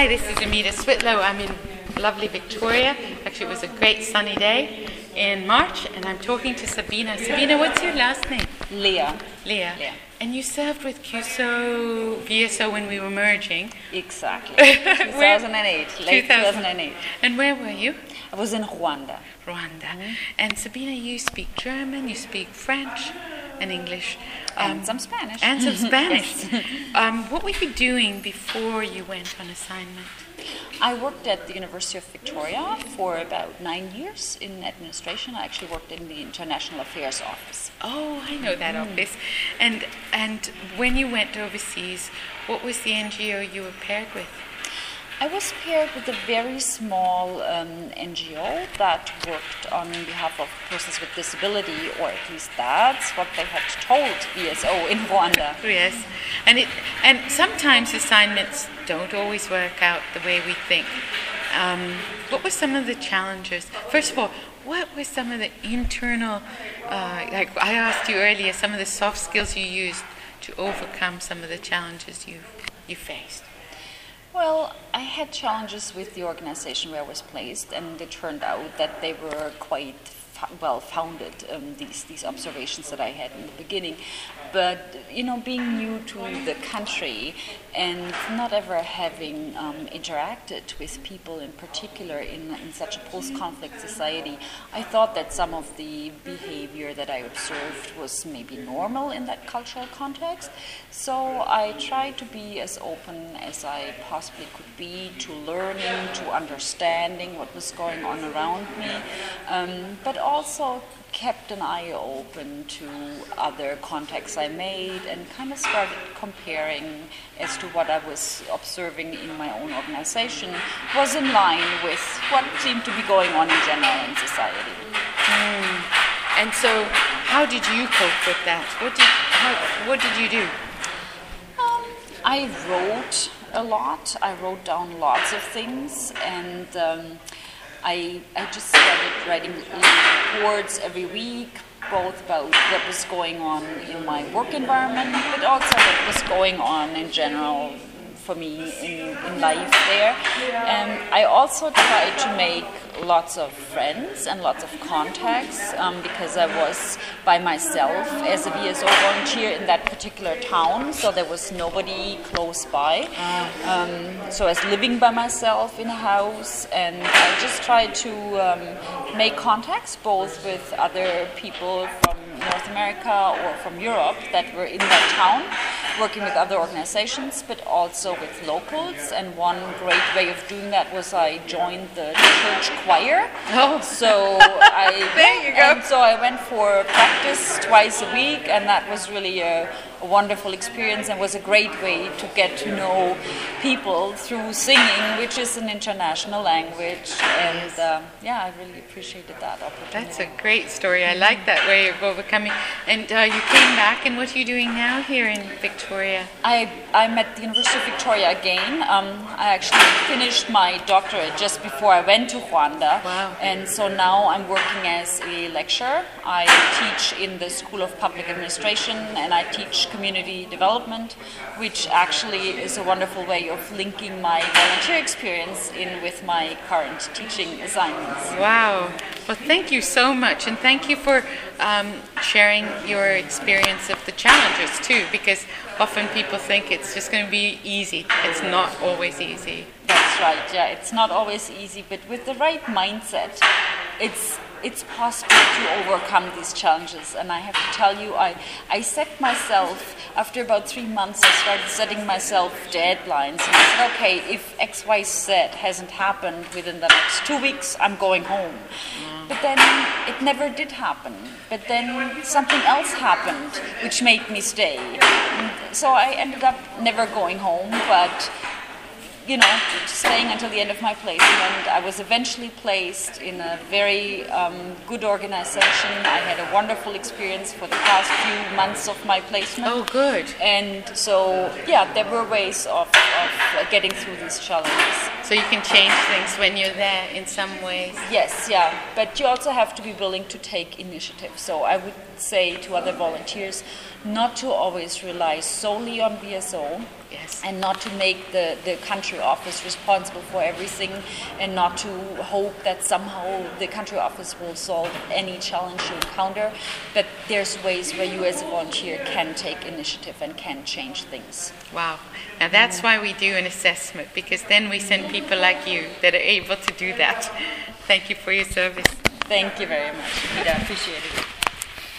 Hi, this is Amita Switlow. I'm in lovely Victoria. Actually, it was a great sunny day in March, and I'm talking to Sabine. Sabine, what's your last name? Lehr. Lehr. Lehr. And you served with CUSO, VSO when we were merging. Exactly. 2008. Late 2008. And where were you? I was in Rwanda. Rwanda. Mm-hmm. And Sabine, you speak German, you speak French and English. And some Spanish. And some Spanish. Yes. um, what were you doing before you went on assignment? I worked at the University of Victoria for about nine years in administration. I actually worked in the International Affairs Office. Oh, I know Mm. that office. And and when you went overseas, what was the NGO you were paired with? I was paired with a very small um, NGO that worked on behalf of persons with disability, or at least that's what they had told VSO in Rwanda. Yes, and it and sometimes assignments don't always work out the way we think. Um, what were some of the challenges? First of all, what were some of the internal, uh, like I asked you earlier, some of the soft skills you used to overcome some of the challenges you you faced? Well, I had challenges with the organization where I was placed, and it turned out that they were quite well founded. Um, these these observations that I had in the beginning, but you know, being new to the country and not ever having um, interacted with people in particular in, in such a post-conflict society, I thought that some of the behavior that I observed was maybe normal in that cultural context. So I tried to be as open as I possibly could be to learning, to understanding what was going on around me, um, but also kept an eye open to other contacts I made and kind of started comparing as to what I was observing in my own organization was in line with what seemed to be going on in general in society. And so, how did you cope with that? What did how, what did you do? Um, I wrote a lot. I wrote down lots of things, and um, I I just started writing reports every week, both about what was going on in my work environment, but also what was going on in general for me in, in life there. And I also tried to make lots of friends and lots of contacts um, because I was by myself as a VSO volunteer in that particular town, so there was nobody close by. Um, so I was living by myself in a house, and I just tried to um, make contacts both with other people from North America or from Europe that were in that town, working with other organizations, but also with locals. And one great way of doing that was I joined the church choir. Oh. So I There you go. And so I went for practice twice a week, and that was really a, a wonderful experience and was a great way to get to know people through singing, which is an international language. And um, yeah, I really appreciated that opportunity. That's a great story. I like that way of overcoming. And uh, you came back, and what are you doing now here in Victoria? I, I'm at the University of Victoria again. Um, I actually finished my doctorate just before I went to Rwanda. Wow. And so now I'm working as a lecturer. I teach in the School of Public Administration and I teach community development, which actually is a wonderful way of linking my volunteer experience in with my current teaching assignments. Wow. Well, thank you so much, and thank you for um, sharing your experience of the challenges too, because often people think it's just going to be easy. It's not always easy. That's right. Yeah, it's not always easy, but with the right mindset, it's it's possible to overcome these challenges. And I have to tell you, I I set myself after about three months. I started setting myself deadlines, and I said, okay, if X, Y, Z hasn't happened within the next two weeks, I'm going home. But then it never did happen. But then something else happened, which made me stay. So I ended up never going home, but you know, staying until the end of my placement. I was eventually placed in a very um, good organization. I had a wonderful experience for the past few months of my placement. Oh, good. And so, yeah, there were ways of, of getting through these challenges. So you can change things when you're there in some ways. Yes, yeah, but you also have to be willing to take initiative. So I would say to other volunteers not to always rely solely on VSO, Yes. and not to make the, the country office responsible for everything and not to hope that somehow the country office will solve any challenge you encounter but there's ways where you as a volunteer can take initiative and can change things Wow. Now that's why we do an assessment because then we send people like you that are able to do that. Thank you for your service. thank you very much I appreciate it